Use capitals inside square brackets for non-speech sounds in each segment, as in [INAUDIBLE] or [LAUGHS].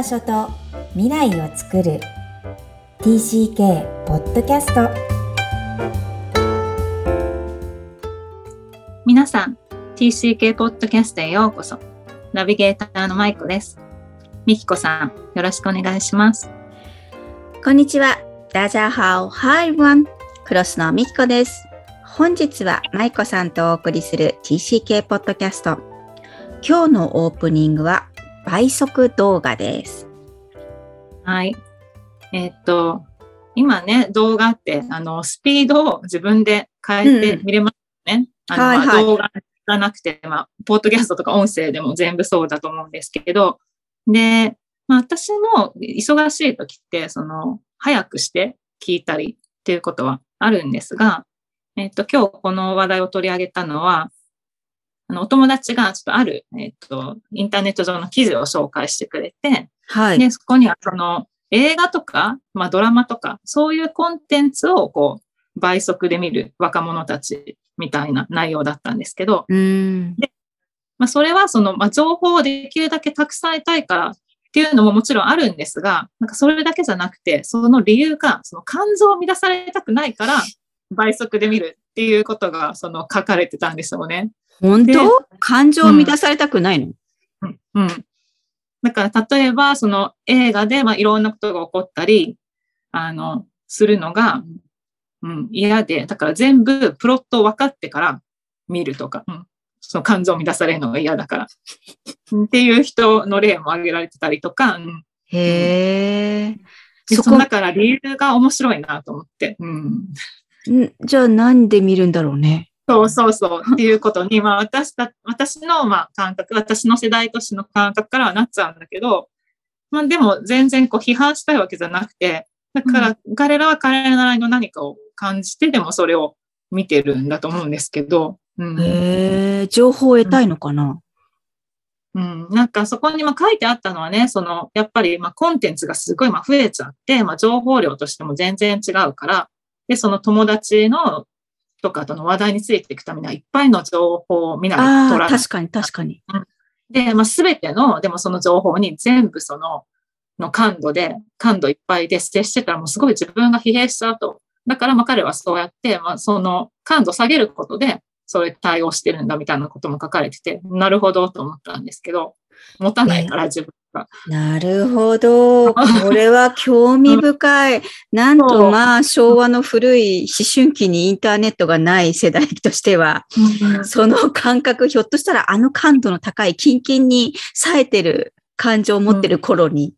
場所と未来をつくる。TCK ポッドキャスト皆さん TCK ポッドキャストへようこそ。ナビゲーターのマイコです。みきこさんよろしくお願いします。こんにちは。ダジャーハオハイワンクロスのみきこです。本日はマイコさんとお送りする TCK ポッドキャスト今日のオープニングは倍速動画です。はい。えーっと、今ね、動画って、あの、スピードを自分で変えて見れますね。あの動画がなくて、まあ、ポッドキャストとか音声でも全部そうだと思うんですけど、で、まあ、私も忙しい時って、その、早くして聞いたりっていうことはあるんですが、えーっと、今日この話題を取り上げたのは、あの、お友達がちょっとある、えーっと、インターネット上の記事を紹介してくれて、はで、そこにはその映画とか、まあドラマとか、そういうコンテンツをこう倍速で見る若者たちみたいな内容だったんですけど、うーん。まあそれはその、まあ情報をできるだけたくさん得たいからっていうのももちろんあるんですが、なんかそれだけじゃなくて、その理由が、その肝臓を乱されたくないから倍速で見るっていうことがその書かれてたんですよね。で本当？感情を乱されたくないの、うん。うん。だから、例えば、その映画で、まあ、いろんなことが起こったり、あの、するのが、うん、嫌で、だから全部プロット分かってから見るとか、うん、その感情を乱されるのが嫌だから。っていう人の例も挙げられてたりとか、うん、へえ。でそこ、だから理由が面白いなと思って、うん。ん？じゃあなんで見るんだろうね。そうそうそう。っていうことに、まあ私た、私のまあ感覚、私の世代としての感覚からはなっちゃうんだけど、まあでも全然こう批判したいわけじゃなくて、だから彼らは彼らなりの何かを感じてでもそれを見てるんだと思うんですけど、うん。へえ。情報を得たいのかな、うん、なんかそこにまあ書いてあったのはね、その、やっぱりまあコンテンツがすごいまあ増えちゃって、まあ情報量としても全然違うから、で、その友達のとかとの話題についていくためにはいっぱいの情報を見ながらああ、取らない確かに確かに。で、まあ、すべての、でもその情報に全部その、の感度で、感度いっぱいで接してたらもうすごい自分が疲弊しちゃうと。だからまあ彼はそうやって、まあその感度下げることで、それ対応してるんだみたいなことも書かれてて、なるほどと思ったんですけど、持たないから自分が。なるほど。[LAUGHS] これは興味深い。なんとまあ昭和の古い思春期にインターネットがない世代としては、その感覚、ひょっとしたらあの感度の高い、キンキンに冴えてる感情を持ってる頃に、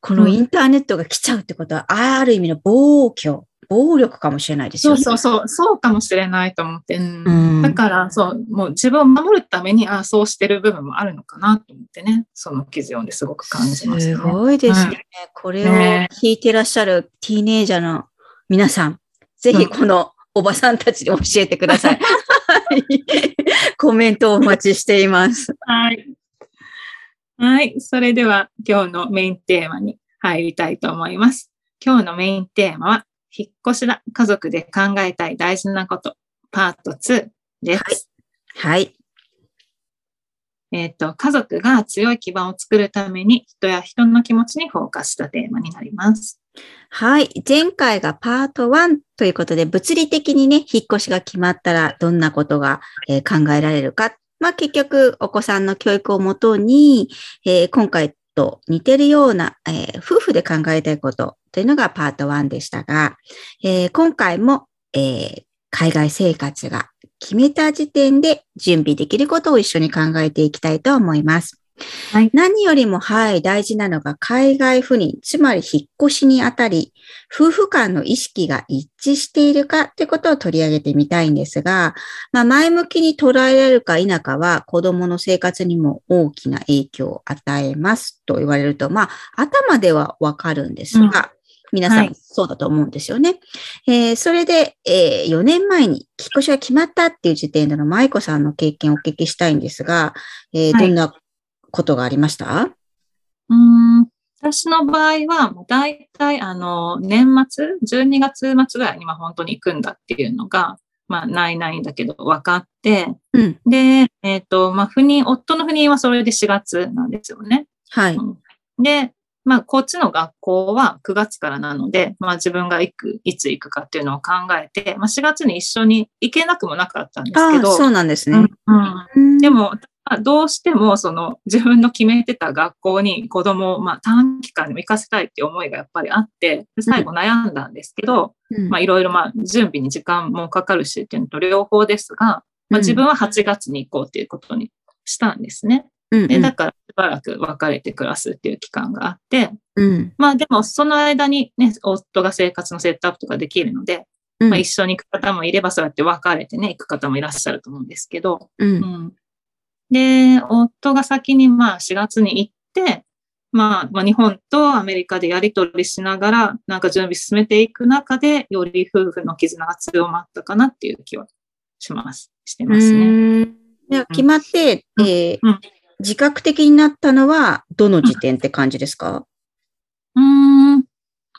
このインターネットが来ちゃうってことは、ある意味の暴挙、暴力かもしれないですそうよね。そうそう、そうかもしれないと思って。うんうんだから、そう、もう自分を守るために、ああ、そうしてる部分もあるのかなと思ってね、その記事を読んですごく感じました、すね。ごいですね。うんこれをね聞いてらっしゃるティーネイジャーの皆さん、ぜひこのおばさんたちで教えてください [LAUGHS] コメントをお待ちしています。はい。はい。それでは今日のメインテーマに入りたいと思います。今日のメインテーマは、引っ越しだ。家族で考えたい大事なこと、パート2です。はい。えっ、と、家族が強い基盤を作るために人や人の気持ちにフォーカスしたテーマになります。はい。前回がパート1ということで、物理的にね、引っ越しが決まったらどんなことが、えー考えられるか。まあ結局、お子さんの教育をもとに、えー今回と似てるような、えー夫婦で考えたいことというのがパート1でしたが、えー今回も、えー海外生活が決めた時点で準備できることを一緒に考えていきたいと思います。はい。何よりも、はい、大事なのが海外赴任、つまり引っ越しにあたり、夫婦間の意識が一致しているかってことを取り上げてみたいんですが、まあ、前向きに捉えられるか否かは子供の生活にも大きな影響を与えますと言われると、まあ、頭ではわかるんですが、皆さんはい。そうだと思うんですよね。えーそれで、え4年前に引っ越しが決まったっていう時点での舞子さんの経験をお聞きしたいんですが、えーはい。どんなことがありました？うーん私の場合は、もう大体、あの、年末、12月末ぐらいに、まあ本当に行くんだっていうのが、まあ、ないないんだけど分かって、うん。で、えっ、と、まあ、不妊、夫の不妊はそれで4月なんですよね。はい。うんで、まあ、こっちの学校は9月からなので、まあ、自分が行く、いつ行くかっていうのを考えて、まあ、4月に一緒に行けなくもなかったんですけど、そうなんですね。うんうんうんで、も、まあどうしても、その、自分の決めてた学校に子供を、まあ、短期間でも行かせたいっていう思いがやっぱりあって、で最後悩んだんですけど、いろいろ、まあ、準備に時間もかかるしっていうのと両方ですが、まあ、自分は8月に行こうっていうことにしたんですね。で、だから、しばらく別れて暮らすっていう期間があって、うん。まあ、でも、その間にね、夫が生活のセットアップとかできるので、うん。まあ、一緒に行く方もいれば、そうやって別れてね、行く方もいらっしゃると思うんですけど、うん。うんで、夫が先にまあ4月に行って、まあ、まあ日本とアメリカでやり取りしながら、なんか準備進めていく中で、より夫婦の絆が強まったかなっていう気はします。してますね。決まって、うんえーうん自覚的になったのは、どの時点って感じですか？うーん。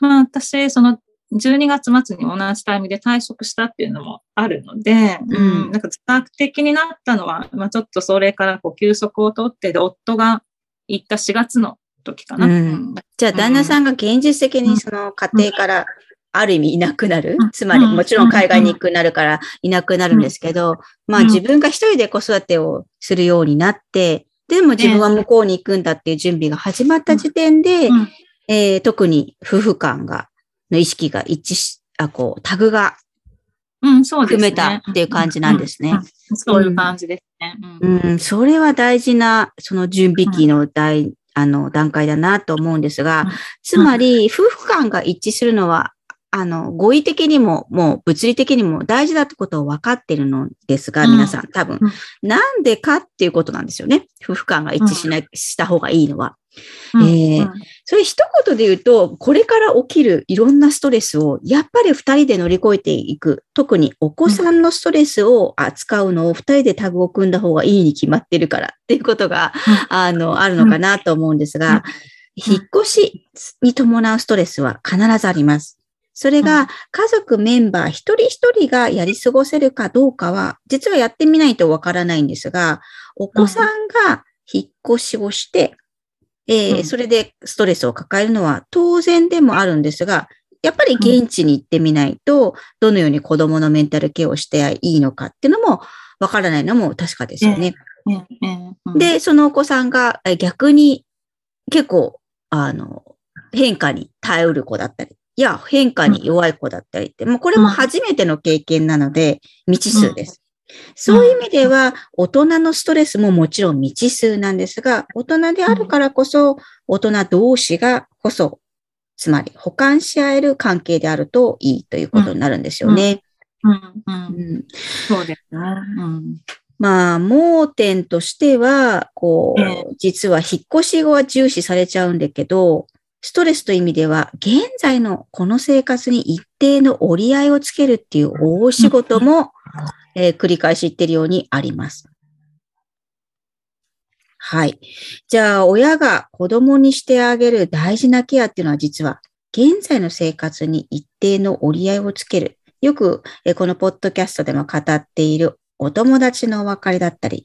まあ私、その12月末に同じタイミングで退職したっていうのもあるので、うん。うん、なんか自覚的になったのは、まあちょっとそれからこう休息を取って、で、夫が行った4月の時かな。うん。うん。じゃあ、旦那さんが現実的にその家庭から、ある意味いなくなる。うん。つまり、うん。もちろん海外に行くなるからいなくなるんですけど、まあうん。自分が一人で子育てをするようになって、でも自分は向こうに行くんだっていう準備が始まった時点で、うん。えー特に夫婦間が、の意識が一致し、あ、こう、タグがうん、そうですね。組めたっていう感じなんですねうん。うんそういう感じですね。うんうん、それは大事な、その準備期の大、あの、段階だなと思うんですがうん、つまり、夫婦間が一致するのは、あの、語彙的にも、もう物理的にも大事だってことを分かってるのですが、うん皆さん多分うん、なんでかっていうことなんですよね。夫婦間が一致しない、した方がいいのは。うんえーそれ一言で言うと、これから起きるいろんなストレスを、やっぱり二人で乗り越えていく。特にお子さんのストレスを扱うのを二人でタグを組んだ方がいいに決まってるからっていうことが、あの、あるのかなと思うんですが、うん。引っ越しに伴うストレスは必ずあります。それうん。が家族メンバー一人一人がやり過ごせるかどうかは、実はやってみないとわからないんですが、お子さんが引っ越しをして、えーうんそれでストレスを抱えるのは当然でもあるんですが、やっぱり現地に行ってみないと、どのように子供のメンタルケアをしていいのかっていうのもわからないのも確かですよね。で、そのお子さんがえ逆に結構、あの、変化に耐えうる子だったり、いや、変化に弱い子だったりって、もうこれも初めての経験なので、未知数です。そういう意味では、大人のストレスももちろん未知数なんですが、大人であるからこそ、大人同士がこそ、つまり補完し合える関係であるといいということになるんですよね。うん。う、うん。ん。そうですね。うん。まあ、盲点としては、こえう、実は引っ越し後は重視されちゃうんだけど、ストレスという意味では、現在のこの生活に一定の折り合いをつけるっていう大仕事も、えー繰り返し言ってるようにあります。はい。じゃあ、親が子供にしてあげる大事なケアっていうのは実は、現在の生活に一定の折り合いをつける。よく、えーこのポッドキャストでも語っているお友達のお別れだったり、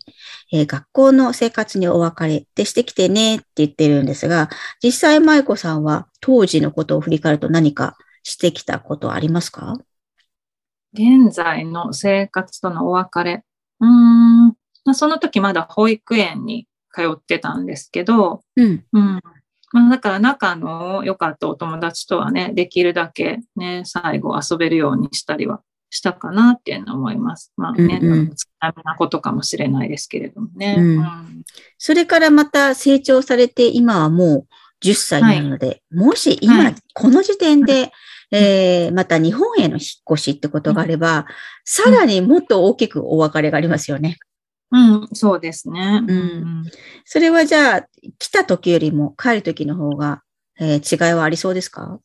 えー学校の生活にお別れってしてきてねって言ってるんですが、実際舞子さんは当時のことを振り返ると何かしてきたことありますか？現在の生活とのお別れ。うーん。まあその時まだ保育園に通ってたんですけど、うん。うん。まあ、だから仲の良かったお友達とはね、できるだけね、最後遊べるようにしたりはしたかなっていうのは思います。まあね、うんうなことかもしれないですけれどもね。うんそれからまた成長されて、今はもう10歳になるので、もし今、はいこの時点で、えーまた日本への引っ越しってことがあれば、さらにもっと大きくお別れがありますよね。うん、そうですね。うんそれはじゃあ、来た時よりも帰る時の方が、えー違いはありそうですか？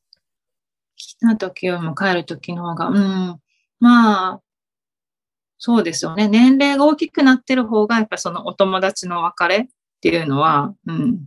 来た時よりも帰る時の方が、うん、まあ、そうですよね。年齢が大きくなってる方が、やっぱりそのお友達の別れっていうのは、うん、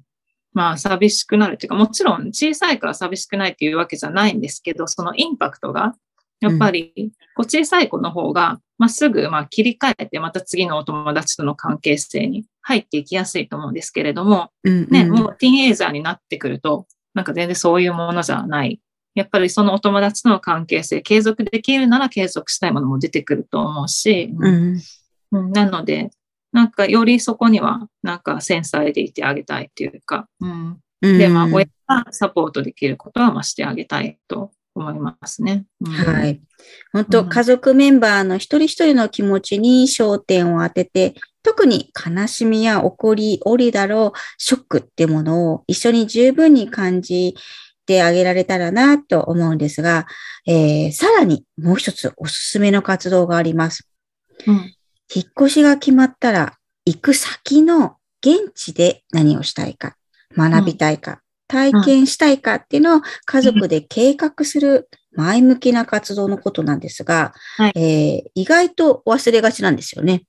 まあ寂しくなるっていうか、もちろん小さいから寂しくないっていうわけじゃないんですけど、そのインパクトが、やっぱり、こう小さい子の方が、まあ、すぐ、まあ、切り替えて、また次のお友達との関係性に入っていきやすいと思うんですけれども、うんね、もうティーンエイジャーになってくると、なんか全然そういうものじゃない。やっぱりそのお友達との関係性、継続できるなら継続したいものも出てくると思うし、うん。うんなので、なんかよりそこには、なんか繊細でいてあげたいっていうか、うん。うんで、まあ、親がサポートできることは、まあ、してあげたいと思いますね。うんは。い。本当、うん家族メンバーの一人一人の気持ちに焦点を当てて、特に悲しみや怒り、折だろう、ショックってものを一緒に十分に感じてあげられたらなと思うんですが、えーさらにもう一つおすすめの活動があります。うん。引っ越しが決まったら、行く先の現地で何をしたいか、学びたいか、体験したいかっていうのを家族で計画する前向きな活動のことなんですが、はいえー意外と忘れがちなんですよね。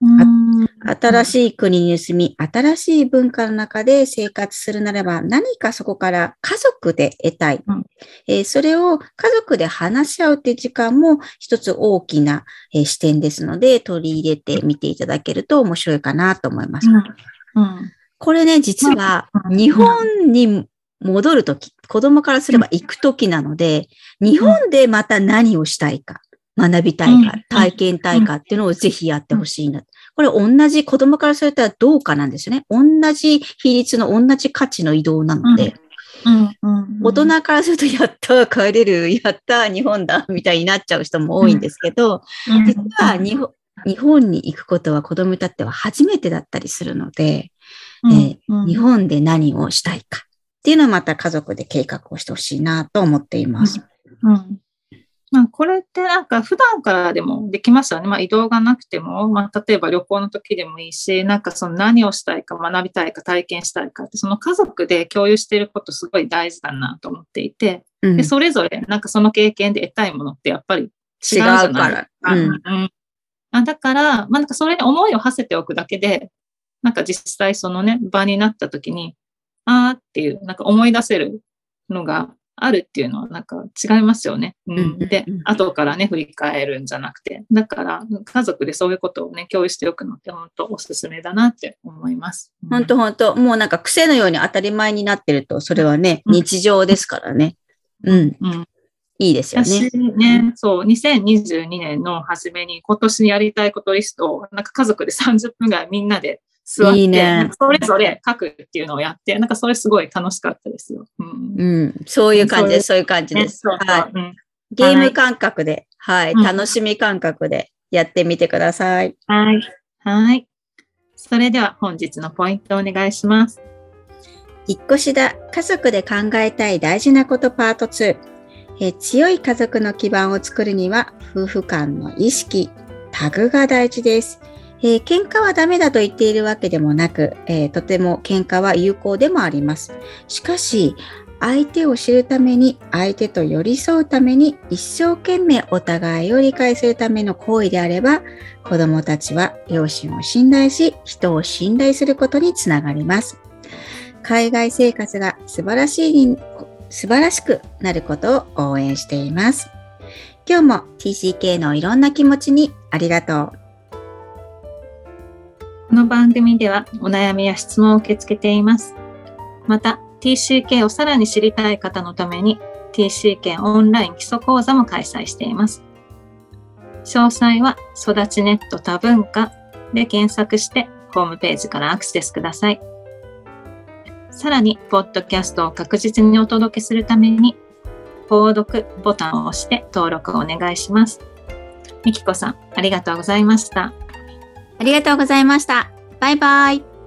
うん新しい国に住み、新しい文化の中で生活するならば、何かそこから家族で得たい。うんえーそれを家族で話し合うっていう時間も一つ大きな、えー視点ですので、取り入れてみていただけると面白いかなと思います。うん。これね、実はうん日本に戻るとき、子供からすれば行くときなので、日本でまた何をしたいか、学びたいかうん、体験たいかっていうのをぜひやってほしいな。これ同じ子供からされたらどうかなんですよね。同じ比率の同じ価値の移動なので、うん。うん。大人からするとやった帰れる、やった日本だ、みたいになっちゃう人も多いんですけど、うん実は日本日本に行くことは子供にとっては初めてだったりするので、うんえーうん日本で何をしたいかっていうのをまた家族で計画をしてほしいなと思っています。うん。まあ、これってなんか普段からでもできますよね。まあ、移動がなくても、まあ、例えば旅行の時でもいいし、なんかその何をしたいか学びたいか体験したいかって、その家族で共有していることすごい大事だなと思っていて、うん。で、それぞれなんかその経験で得たいものってやっぱり違うじゃない？から。うん。うん。あだから、まあ、なんかそれに思いを馳せておくだけで、なんか実際そのね、場になった時に、あーっていう、なんか思い出せるのがあるっていうのはなんか違いますよね。ううんん、でうん、後からね、振り返るんじゃなくて。だから、家族でそういうことをね、共有しておくのって本当おすすめだなって思います。うん本当本当もうなんか癖のように当たり前になってると、それはね、うん日常ですからね。うん、うん。いいですよね私。ね、そう、2022年の初めに今年やりたいことリストを、なんか家族で30分ぐらいみんなで座って、いいねそれぞれ書くっていうのをやって、なんかそれすごい楽しかったですよ。うん。うん、そういう感じです。そういう感じね、です。はい。うん。ゲーム感覚で、はい、うん楽しみ感覚でやってみてください。はい。はい。それでは本日のポイントをお願いします。引っ越しだ、家族で考えたい大事なことパート2。えー強い家族の基盤を作るには、夫婦間の意識、タグが大事です。えー喧嘩はダメだと言っているわけでもなく、えーとても喧嘩は有効でもあります。しかし、相手を知るために、相手と寄り添うために、一生懸命お互いを理解するための行為であれば、子供たちは両親を信頼し、人を信頼することにつながります。海外生活が素晴らしい、素晴らしくなることを応援しています。今日も TCK のいろんな気持ちにありがとう。この番組ではお悩みや質問を受け付けています。また、TCK をさらに知りたい方のために TCK オンライン基礎講座も開催しています。詳細は育ちネット多文化で検索してホームページからアクセスください。さらに、ポッドキャストを確実にお届けするために、購読ボタンを押して登録をお願いします。みきこさん、ありがとうございました。ありがとうございました。バイバイ。